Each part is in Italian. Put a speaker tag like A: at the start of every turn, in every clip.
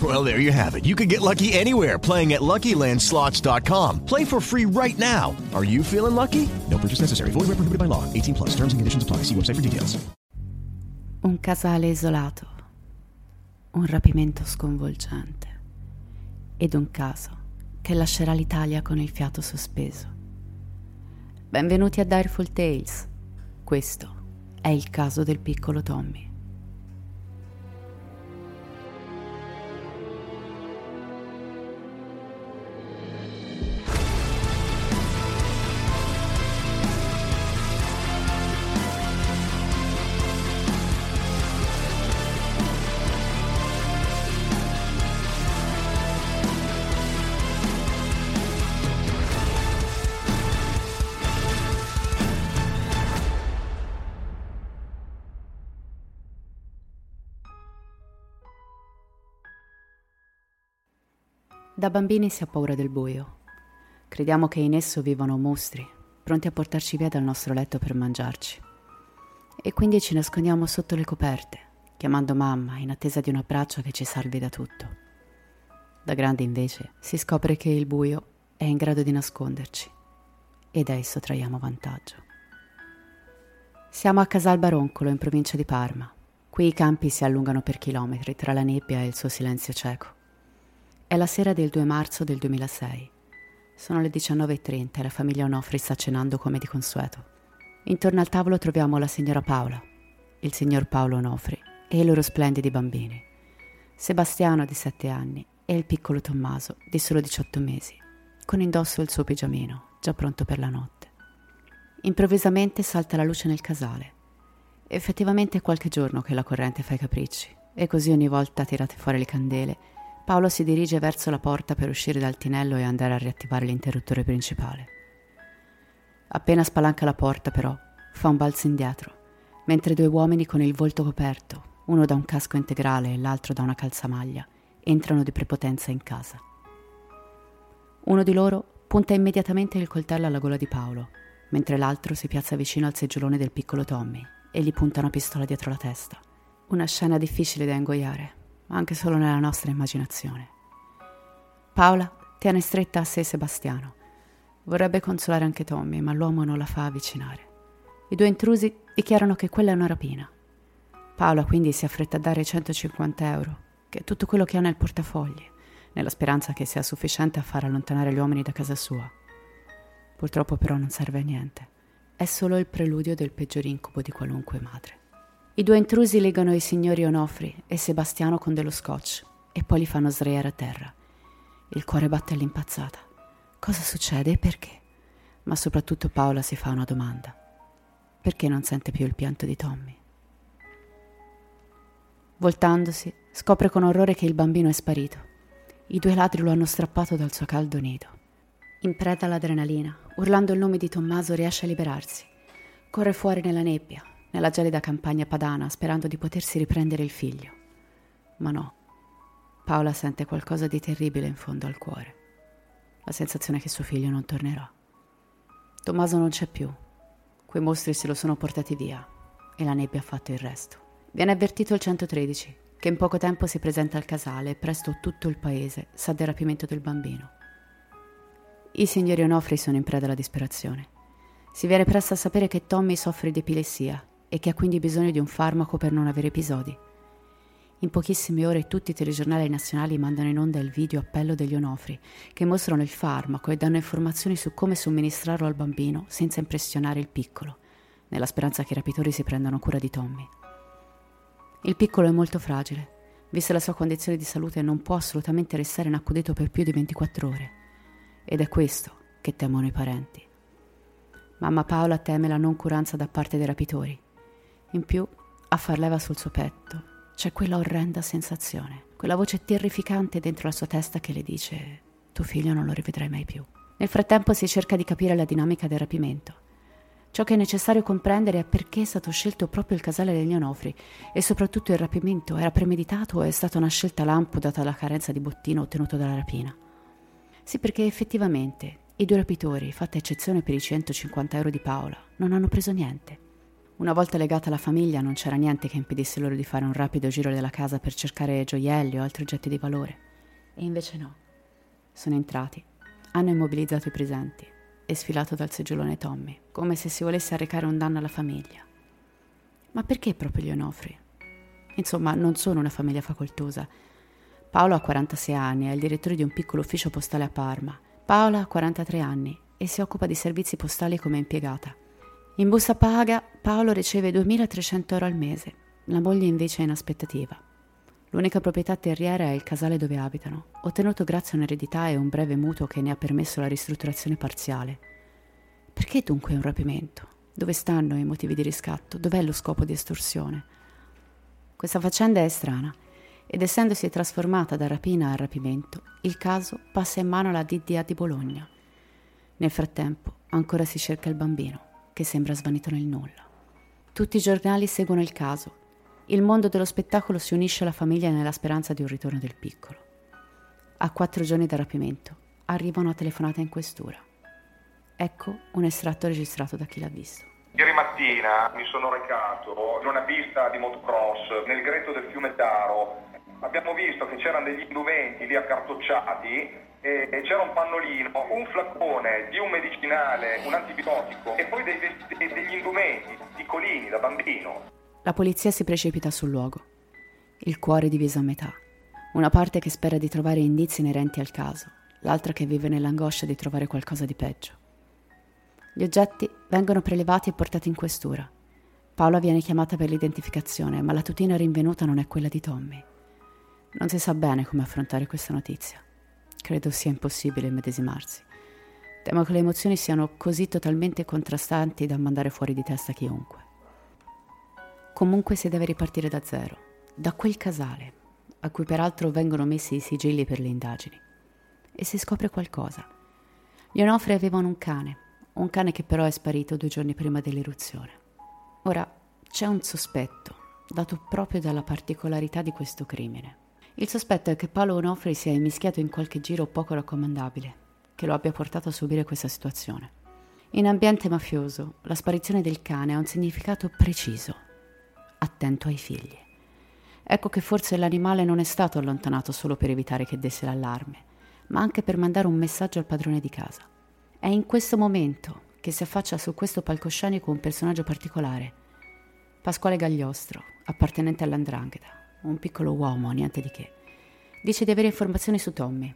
A: Well, there you have it. You can get lucky anywhere playing at LuckyLandSlots.com. Play for free right now. Are you feeling lucky? No purchase necessary. Void where prohibited by law. 18 plus. Terms and conditions apply. See website for details.
B: Un casale isolato. Un rapimento sconvolgente. Ed un caso che lascerà l'Italia con il fiato sospeso. Benvenuti a Direful Tales. Questo è il caso del piccolo Tommy. Bambini si ha paura del buio. Crediamo che in esso vivano mostri, pronti a portarci via dal nostro letto per mangiarci. E quindi ci nascondiamo sotto le coperte, chiamando mamma in attesa di un abbraccio che ci salvi da tutto. Da grandi invece si scopre che il buio è in grado di nasconderci e da esso traiamo vantaggio. Siamo a Casal Baroncolo in provincia di Parma. Qui i campi si allungano per chilometri tra la nebbia e il suo silenzio cieco. È la sera del 2 marzo del 2006. Sono le 19.30 e la famiglia Onofri sta cenando come di consueto. Intorno al tavolo troviamo la signora Paola, il signor Paolo Onofri e i loro splendidi bambini. Sebastiano di 7 anni e il piccolo Tommaso di solo 18 mesi, con indosso il suo pigiamino, già pronto per la notte. Improvvisamente salta la luce nel casale. Effettivamente è qualche giorno che la corrente fa i capricci, e così ogni volta tirate fuori le candele Paolo si dirige verso la porta per uscire dal tinello e andare a riattivare l'interruttore principale. Appena spalanca la porta, però, fa un balzo indietro, mentre due uomini con il volto coperto, uno da un casco integrale e l'altro da una calzamaglia, entrano di prepotenza in casa. Uno di loro punta immediatamente il coltello alla gola di Paolo, mentre l'altro si piazza vicino al seggiolone del piccolo Tommy e gli punta una pistola dietro la testa. Una scena difficile da ingoiare, ma anche solo nella nostra immaginazione. Paola tiene stretta a sé Sebastiano. Vorrebbe consolare anche Tommy, ma l'uomo non la fa avvicinare. I due intrusi dichiarano che quella è una rapina. Paola quindi si affretta a dare 150 euro, che è tutto quello che ha nel portafogli, nella speranza che sia sufficiente a far allontanare gli uomini da casa sua. Purtroppo però non serve a niente. È solo il preludio del peggior incubo di qualunque madre. I due intrusi legano i signori Onofri e Sebastiano con dello scotch e poi li fanno sdraiare a terra. Il cuore batte all'impazzata. Cosa succede e perché? Ma soprattutto Paola si fa una domanda. perché non sente più il pianto di Tommy. Voltandosi, scopre con orrore che il bambino è sparito. I due ladri lo hanno strappato dal suo caldo nido. In preda all'adrenalina, urlando il nome di Tommaso, riesce a liberarsi. Corre fuori nella nebbia, nella gelida campagna padana, sperando di potersi riprendere il figlio. Ma no. Paola sente qualcosa di terribile in fondo al cuore. La sensazione che suo figlio non tornerà. Tommaso non c'è più. Quei mostri se lo sono portati via e la nebbia ha fatto il resto. Viene avvertito il 113, che in poco tempo si presenta al casale e presto tutto il paese sa del rapimento del bambino. I signori Onofri sono in preda alla disperazione. Si viene presto a sapere che Tommy soffre di epilessia e che ha quindi bisogno di un farmaco per non avere episodi. In pochissime ore tutti i telegiornali nazionali mandano in onda il video appello degli Onofri, che mostrano il farmaco e danno informazioni su come somministrarlo al bambino senza impressionare il piccolo, nella speranza che i rapitori si prendano cura di Tommy. Il piccolo è molto fragile. Vista la sua condizione di salute non può assolutamente restare inaccudito per più di 24 ore. Ed è questo che temono i parenti. Mamma Paola teme la noncuranza da parte dei rapitori. In più, a far leva sul suo petto, c'è quella orrenda sensazione, quella voce terrificante dentro la sua testa che le dice tuo figlio non lo rivedrai mai più. Nel frattempo si cerca di capire la dinamica del rapimento Ciò che è necessario comprendere è perché è stato scelto proprio il casale degli Onofri e soprattutto il rapimento era premeditato o è stata una scelta lampo data la carenza di bottino ottenuto dalla rapina. Sì, perché effettivamente i due rapitori, fatta eccezione per i 150 euro di Paola, non hanno preso niente. Una volta legata alla famiglia non c'era niente che impedisse loro di fare un rapido giro della casa per cercare gioielli o altri oggetti di valore. E invece no. Sono entrati, hanno immobilizzato i presenti e sfilato dal seggiolone Tommy, come se si volesse arrecare un danno alla famiglia. Ma perché proprio gli Onofri? Insomma, non sono una famiglia facoltosa. Paolo ha 46 anni, è il direttore di un piccolo ufficio postale a Parma. Paola ha 43 anni e si occupa di servizi postali come impiegata. In busta paga Paolo riceve 2.300 euro al mese, la moglie invece è in aspettativa. L'unica proprietà terriera è il casale dove abitano, ottenuto grazie a un'eredità e un breve mutuo che ne ha permesso la ristrutturazione parziale. Perché dunque un rapimento? Dove stanno i motivi di riscatto? Dov'è lo scopo di estorsione? Questa faccenda è strana ed essendosi trasformata da rapina a rapimento, il caso passa in mano alla DDA di Bologna. Nel frattempo ancora si cerca il bambino, che sembra svanito nel nulla. Tutti i giornali seguono il caso il mondo dello spettacolo si unisce alla famiglia nella speranza di un ritorno del piccolo. A quattro giorni dal rapimento arriva una telefonata in questura. Ecco un estratto registrato da chi l'ha visto.
C: Ieri mattina mi sono recato in una pista di motocross nel greto del fiume Taro. Abbiamo visto che c'erano degli indumenti lì accartocciati c'era un pannolino, un flacone di un medicinale, un antibiotico e poi dei, degli indumenti piccolini da bambino.
B: La polizia si precipita sul luogo. Il cuore diviso a metà. Una parte che spera di trovare indizi inerenti al caso, l'altra che vive nell'angoscia di trovare qualcosa di peggio. Gli oggetti vengono prelevati e portati in questura. Paola viene chiamata per l'identificazione, ma la tutina rinvenuta non è quella di Tommy. Non si sa bene come affrontare questa notizia. Credo sia impossibile immedesimarsi. Temo che le emozioni siano così totalmente contrastanti da mandare fuori di testa chiunque. Comunque si deve ripartire da zero, da quel casale, a cui peraltro vengono messi i sigilli per le indagini. E si scopre qualcosa. Gli Onofre avevano un cane, un cane che però è sparito due giorni prima dell'eruzione. Ora, c'è un sospetto, dato proprio dalla particolarità di questo crimine. Il sospetto è che Paolo Onofre sia immischiato in qualche giro poco raccomandabile, che lo abbia portato a subire questa situazione. In ambiente mafioso, la sparizione del cane ha un significato preciso attento ai figli. Ecco che forse l'animale non è stato allontanato solo per evitare che desse l'allarme, ma anche per mandare un messaggio al padrone di casa. È in questo momento che si affaccia su questo palcoscenico un personaggio particolare. Pasquale Gagliostro, appartenente all'Andrangheta, un piccolo uomo, niente di che. Dice di avere informazioni su Tommy.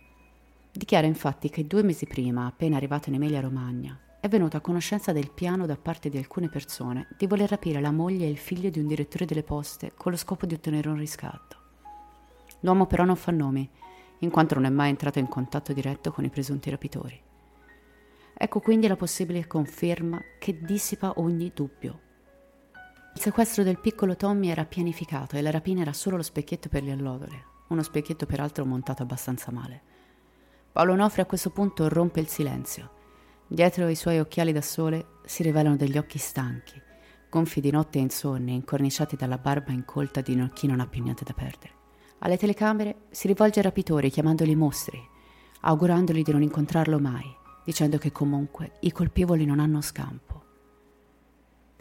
B: Dichiara infatti che due mesi prima, appena arrivato in Emilia Romagna, è venuto a conoscenza del piano da parte di alcune persone di voler rapire la moglie e il figlio di un direttore delle poste con lo scopo di ottenere un riscatto. L'uomo però non fa nomi, in quanto non è mai entrato in contatto diretto con i presunti rapitori. Ecco quindi la possibile conferma che dissipa ogni dubbio. Il sequestro del piccolo Tommy era pianificato e la rapina era solo lo specchietto per le allodole, uno specchietto peraltro montato abbastanza male. Paolo Onofre a questo punto rompe il silenzio. Dietro i suoi occhiali da sole si rivelano degli occhi stanchi, gonfi di notte e insonni, incorniciati dalla barba incolta di chi non ha più niente da perdere. Alle telecamere si rivolge ai rapitori chiamandoli mostri, augurandoli di non incontrarlo mai, dicendo che comunque i colpevoli non hanno scampo.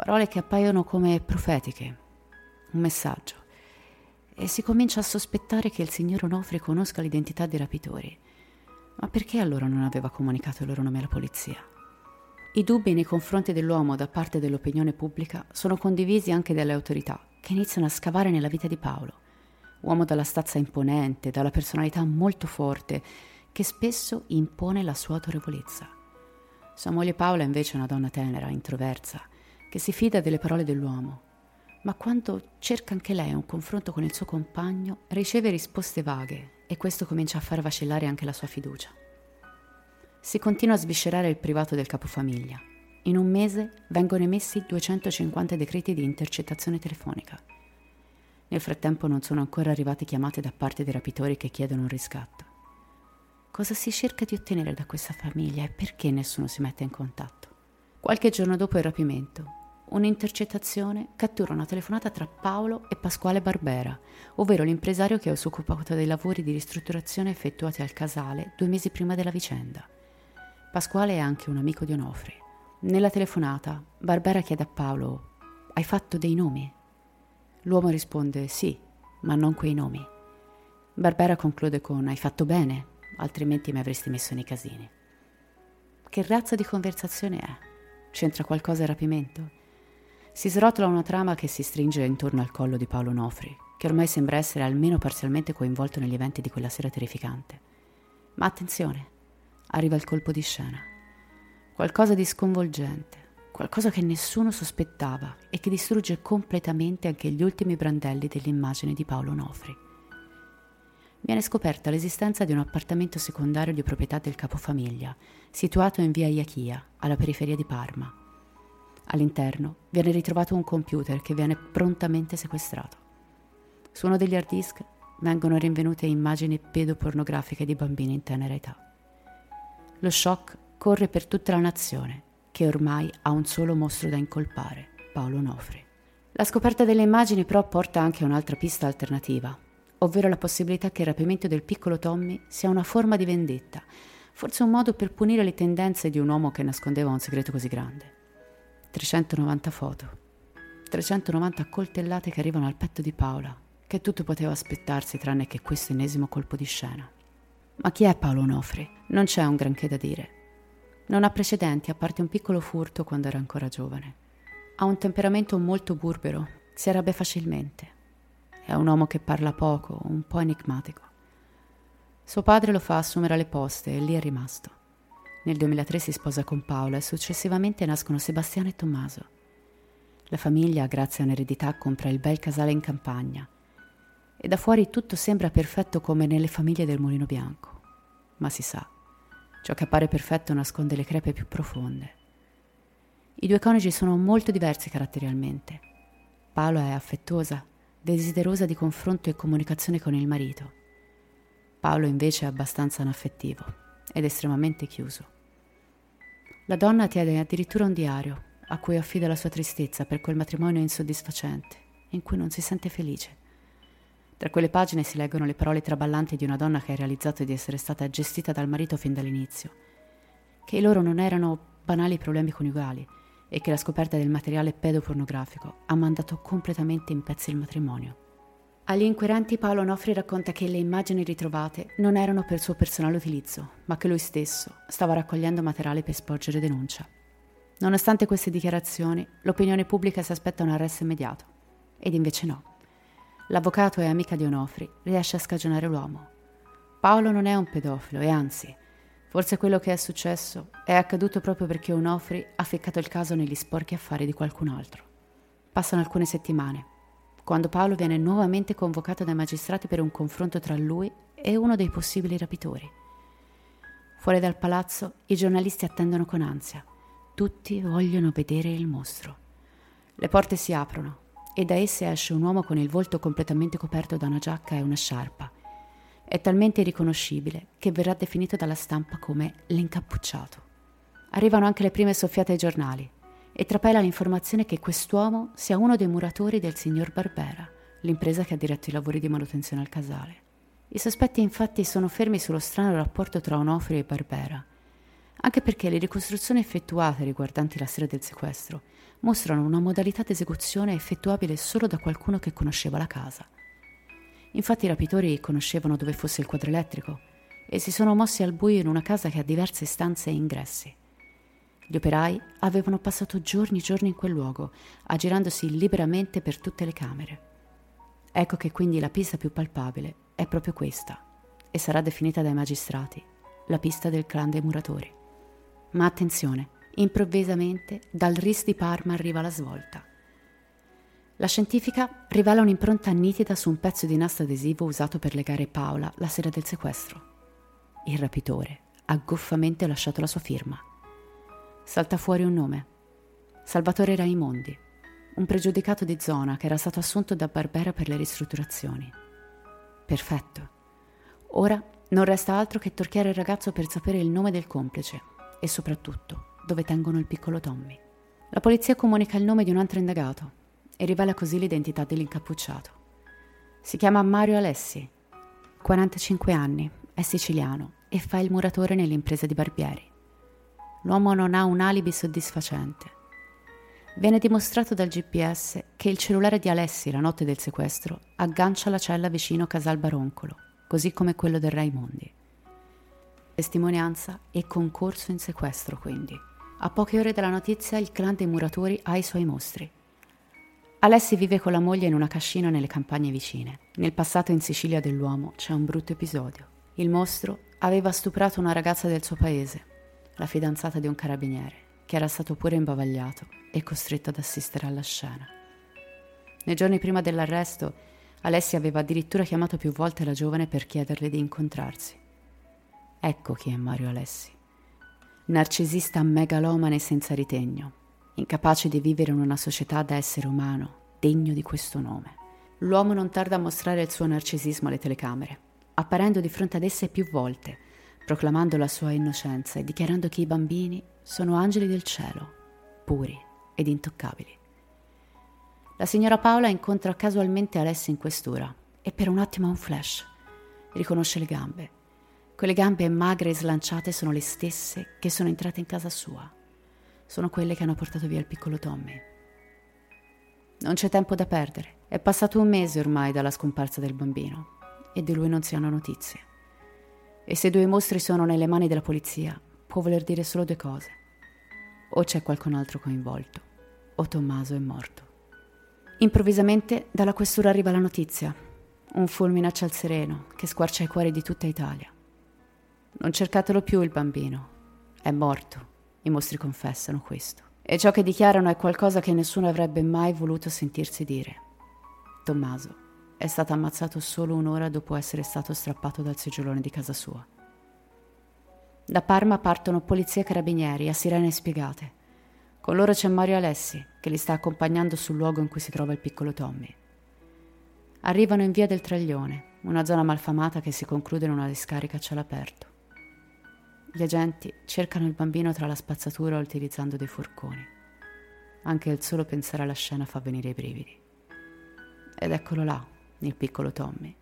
B: Parole che appaiono come profetiche, un messaggio, e si comincia a sospettare che il signor Onofri conosca l'identità dei rapitori. Ma perché allora non aveva comunicato il loro nome alla polizia? I dubbi nei confronti dell'uomo da parte dell'opinione pubblica sono condivisi anche dalle autorità, che iniziano a scavare nella vita di Paolo uomo dalla stazza imponente, dalla personalità molto forte, che spesso impone la sua autorevolezza. Sua moglie Paola invece è una donna tenera, introversa, che si fida delle parole dell'uomo, ma quando cerca anche lei un confronto con il suo compagno, riceve risposte vaghe e questo comincia a far vacillare anche la sua fiducia. Si continua a sviscerare il privato del capofamiglia. In un mese vengono emessi 250 decreti di intercettazione telefonica nel frattempo non sono ancora arrivate chiamate da parte dei rapitori che chiedono un riscatto. Cosa si cerca di ottenere da questa famiglia e perché nessuno si mette in contatto? Qualche giorno dopo il rapimento, un'intercettazione cattura una telefonata tra Paolo e Pasquale Barbera, ovvero l'impresario che si è occupato dei lavori di ristrutturazione effettuati al casale due mesi prima della vicenda. Pasquale è anche un amico di Onofre. Nella telefonata, Barbera chiede a Paolo: Hai fatto dei nomi? L'uomo risponde sì, ma non quei nomi. Barbera conclude con hai fatto bene, altrimenti mi avresti messo nei casini. Che razza di conversazione è? C'entra qualcosa il rapimento? Si srotola una trama che si stringe intorno al collo di Paolo Nofri, che ormai sembra essere almeno parzialmente coinvolto negli eventi di quella sera terrificante. Ma attenzione, arriva il colpo di scena. Qualcosa di sconvolgente, qualcosa che nessuno sospettava e che distrugge completamente anche gli ultimi brandelli dell'immagine di Paolo Nofri. Viene scoperta l'esistenza di un appartamento secondario di proprietà del capofamiglia, situato in via Iachia, alla periferia di Parma. All'interno viene ritrovato un computer che viene prontamente sequestrato. Su uno degli hard disk vengono rinvenute immagini pedopornografiche di bambini in tenera età. Lo shock corre per tutta la nazione che ormai ha un solo mostro da incolpare, Paolo Nofri. La scoperta delle immagini però porta anche a un'altra pista alternativa, ovvero la possibilità che il rapimento del piccolo Tommy sia una forma di vendetta, forse un modo per punire le tendenze di un uomo che nascondeva un segreto così grande. 390 foto, 390 coltellate che arrivano al petto di Paola, che tutto poteva aspettarsi tranne che questo ennesimo colpo di scena. Ma chi è Paolo Nofri? Non c'è un granché da dire. Non ha precedenti, a parte un piccolo furto quando era ancora giovane. Ha un temperamento molto burbero, si arrabbia facilmente. È un uomo che parla poco, un po' enigmatico. Suo padre lo fa assumere alle poste e lì è rimasto. Nel 2003 si sposa con Paola e successivamente nascono Sebastiano e Tommaso. La famiglia, grazie a un'eredità, compra il bel casale in campagna. E da fuori tutto sembra perfetto come nelle famiglie del Mulino Bianco. Ma si sa, Ciò che appare perfetto nasconde le crepe più profonde. I due coniugi sono molto diversi caratterialmente. Paolo è affettuosa, desiderosa di confronto e comunicazione con il marito. Paolo invece è abbastanza anaffettivo ed estremamente chiuso. La donna tiene addirittura un diario a cui affida la sua tristezza per quel matrimonio insoddisfacente, in cui non si sente felice. Tra quelle pagine si leggono le parole traballanti di una donna che ha realizzato di essere stata gestita dal marito fin dall'inizio, che i loro non erano banali problemi coniugali e che la scoperta del materiale pedopornografico ha mandato completamente in pezzi il matrimonio. Agli inquirenti Paolo Nofri racconta che le immagini ritrovate non erano per suo personale utilizzo, ma che lui stesso stava raccogliendo materiale per sporgere denuncia. Nonostante queste dichiarazioni, l'opinione pubblica si aspetta un arresto immediato, ed invece no. L'avvocato e amica di Onofri riesce a scagionare l'uomo. Paolo non è un pedofilo e anzi, forse quello che è successo è accaduto proprio perché Onofri ha ficcato il caso negli sporchi affari di qualcun altro. Passano alcune settimane, quando Paolo viene nuovamente convocato dai magistrati per un confronto tra lui e uno dei possibili rapitori. Fuori dal palazzo i giornalisti attendono con ansia. Tutti vogliono vedere il mostro. Le porte si aprono e da esse esce un uomo con il volto completamente coperto da una giacca e una sciarpa. È talmente irriconoscibile che verrà definito dalla stampa come l'incappucciato. Arrivano anche le prime soffiate ai giornali e trapela l'informazione che quest'uomo sia uno dei muratori del signor Barbera, l'impresa che ha diretto i lavori di manutenzione al casale. I sospetti infatti sono fermi sullo strano rapporto tra Onofrio e Barbera, anche perché le ricostruzioni effettuate riguardanti la sera del sequestro mostrano una modalità d'esecuzione effettuabile solo da qualcuno che conosceva la casa. Infatti i rapitori conoscevano dove fosse il quadro elettrico e si sono mossi al buio in una casa che ha diverse stanze e ingressi. Gli operai avevano passato giorni e giorni in quel luogo, aggirandosi liberamente per tutte le camere. Ecco che quindi la pista più palpabile è proprio questa, e sarà definita dai magistrati la pista del clan dei muratori. Ma attenzione, improvvisamente dal RIS di Parma arriva la svolta. La scientifica rivela un'impronta nitida su un pezzo di nastro adesivo usato per legare Paola la sera del sequestro. Il rapitore ha goffamente lasciato la sua firma. Salta fuori un nome. Salvatore Raimondi, un pregiudicato di zona che era stato assunto da Barbera per le ristrutturazioni. Perfetto. Ora non resta altro che torchiare il ragazzo per sapere il nome del complice e soprattutto dove tengono il piccolo Tommy. La polizia comunica il nome di un altro indagato e rivela così l'identità dell'incappucciato. Si chiama Mario Alessi, 45 anni, è siciliano e fa il muratore nell'impresa di Barbieri. L'uomo non ha un alibi soddisfacente. Viene dimostrato dal GPS che il cellulare di Alessi la notte del sequestro aggancia la cella vicino Casal Baroncolo, così come quello del Raimondi. Testimonianza e concorso in sequestro, quindi. A poche ore dalla notizia il clan dei muratori ha i suoi mostri. Alessi vive con la moglie in una cascina nelle campagne vicine. Nel passato in Sicilia dell'uomo c'è un brutto episodio. Il mostro aveva stuprato una ragazza del suo paese, la fidanzata di un carabiniere, che era stato pure imbavagliato e costretto ad assistere alla scena. Nei giorni prima dell'arresto, Alessi aveva addirittura chiamato più volte la giovane per chiederle di incontrarsi. Ecco chi è Mario Alessi narcisista megalomane senza ritegno, incapace di vivere in una società da essere umano degno di questo nome. L'uomo non tarda a mostrare il suo narcisismo alle telecamere, apparendo di fronte ad esse più volte, proclamando la sua innocenza e dichiarando che i bambini sono angeli del cielo, puri ed intoccabili. La signora Paola incontra casualmente Alessia in questura e per un attimo ha un flash. Riconosce le gambe quelle gambe magre e slanciate sono le stesse che sono entrate in casa sua. Sono quelle che hanno portato via il piccolo Tommy. Non c'è tempo da perdere. È passato un mese ormai dalla scomparsa del bambino e di lui non si hanno notizie. E se due mostri sono nelle mani della polizia, può voler dire solo due cose. O c'è qualcun altro coinvolto, o Tommaso è morto. Improvvisamente dalla questura arriva la notizia. Un fulmine a ciel sereno che squarcia i cuori di tutta Italia. Non cercatelo più il bambino. È morto. I mostri confessano questo. E ciò che dichiarano è qualcosa che nessuno avrebbe mai voluto sentirsi dire. Tommaso è stato ammazzato solo un'ora dopo essere stato strappato dal seggiolone di casa sua. Da Parma partono polizia e carabinieri a sirene spiegate. Con loro c'è Mario Alessi, che li sta accompagnando sul luogo in cui si trova il piccolo Tommy. Arrivano in via del Traglione, una zona malfamata che si conclude in una discarica a cielo aperto. Gli agenti cercano il bambino tra la spazzatura utilizzando dei forconi. Anche il solo pensare alla scena fa venire i brividi. Ed eccolo là, il piccolo Tommy,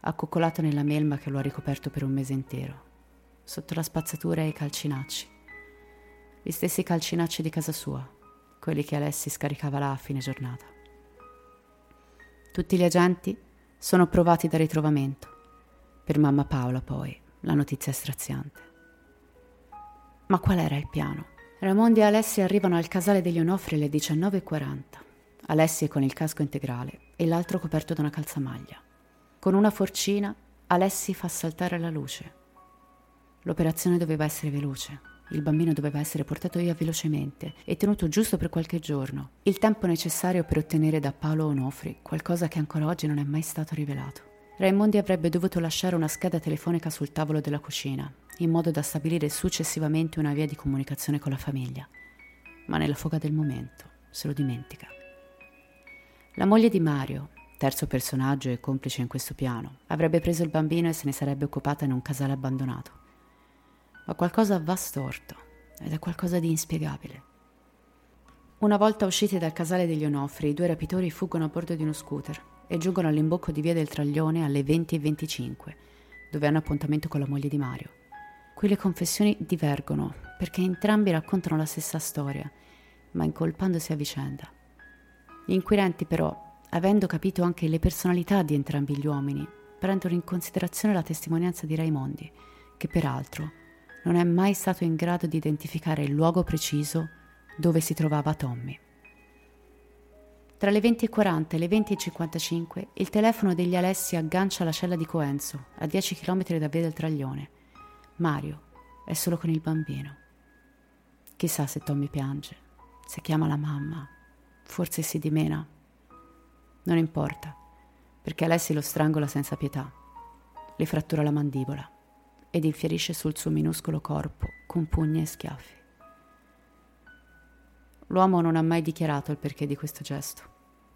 B: accoccolato nella melma che lo ha ricoperto per un mese intero, sotto la spazzatura e i calcinacci. Gli stessi calcinacci di casa sua, quelli che Alessi scaricava là a fine giornata. Tutti gli agenti sono provati da ritrovamento. Per mamma Paola, poi, la notizia è straziante. Ma qual era il piano? Raimondi e Alessi arrivano al casale degli Onofri alle 19.40. Alessi è con il casco integrale e l'altro coperto da una calzamaglia. Con una forcina, Alessi fa saltare la luce. L'operazione doveva essere veloce. Il bambino doveva essere portato via velocemente e tenuto giusto per qualche giorno, il tempo necessario per ottenere da Paolo Onofri qualcosa che ancora oggi non è mai stato rivelato. Raimondi avrebbe dovuto lasciare una scheda telefonica sul tavolo della cucina in modo da stabilire successivamente una via di comunicazione con la famiglia, ma nella foga del momento se lo dimentica. La moglie di Mario, terzo personaggio e complice in questo piano, avrebbe preso il bambino e se ne sarebbe occupata in un casale abbandonato. Ma qualcosa va storto ed è qualcosa di inspiegabile. Una volta usciti dal casale degli Onofri, i due rapitori fuggono a bordo di uno scooter e giungono all'imbocco di via del Traglione alle 20.25, dove hanno appuntamento con la moglie di Mario. Qui le confessioni divergono, perché entrambi raccontano la stessa storia, ma incolpandosi a vicenda. Gli inquirenti, però, avendo capito anche le personalità di entrambi gli uomini, prendono in considerazione la testimonianza di Raimondi, che peraltro non è mai stato in grado di identificare il luogo preciso dove si trovava Tommy. Tra le 20.40 e le 20.55 il telefono degli Alessi aggancia alla cella di Coenzo, a 10 km da Via del Traglione. Mario è solo con il bambino. Chissà se Tommy piange, se chiama la mamma, forse si dimena. Non importa, perché Alessi lo strangola senza pietà, le frattura la mandibola ed infierisce sul suo minuscolo corpo con pugni e schiaffi. L'uomo non ha mai dichiarato il perché di questo gesto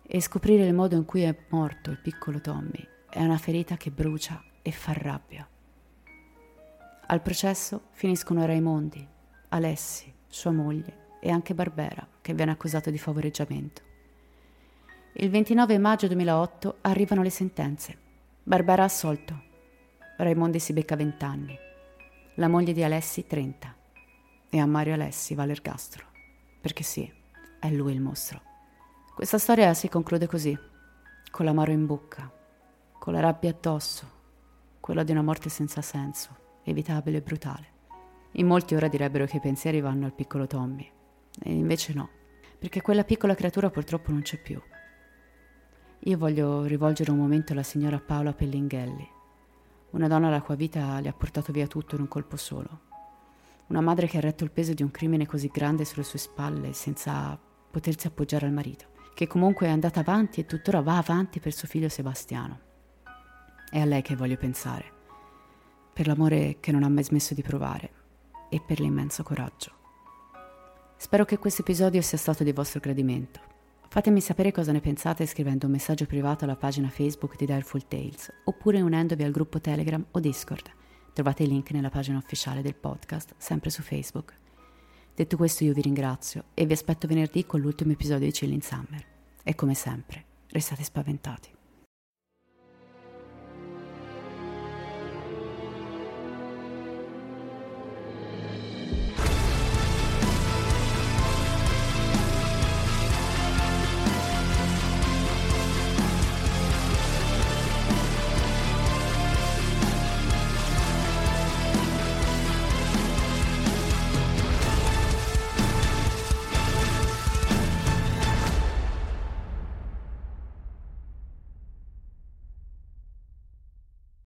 B: e scoprire il modo in cui è morto il piccolo Tommy è una ferita che brucia e fa rabbia. Al processo finiscono Raimondi, Alessi, sua moglie e anche Barbera, che viene accusato di favoreggiamento. Il 29 maggio 2008 arrivano le sentenze. Barbera assolto. Raimondi si becca 20 anni. La moglie di Alessi 30. E a Mario Alessi va l'ergastolo. Perché sì, è lui il mostro. Questa storia si conclude così, con l'amaro in bocca, con la rabbia addosso, quella di una morte senza senso, evitabile e brutale. In molti ora direbbero che i pensieri vanno al piccolo Tommy, e invece no, perché quella piccola creatura purtroppo non c'è più. Io voglio rivolgere un momento alla signora Paola Pellinghelli, una donna la cui vita le ha portato via tutto in un colpo solo. Una madre che ha retto il peso di un crimine così grande sulle sue spalle senza potersi appoggiare al marito che comunque è andata avanti e tuttora va avanti per suo figlio Sebastiano. È a lei che voglio pensare, per l'amore che non ha mai smesso di provare e per l'immenso coraggio. Spero che questo episodio sia stato di vostro gradimento. Fatemi sapere cosa ne pensate scrivendo un messaggio privato alla pagina Facebook di Direful Tales oppure unendovi al gruppo Telegram o Discord. Trovate i link nella pagina ufficiale del podcast, sempre su Facebook. Detto questo io vi ringrazio e vi aspetto venerdì con l'ultimo episodio di Chilling Summer. E come sempre, restate spaventati.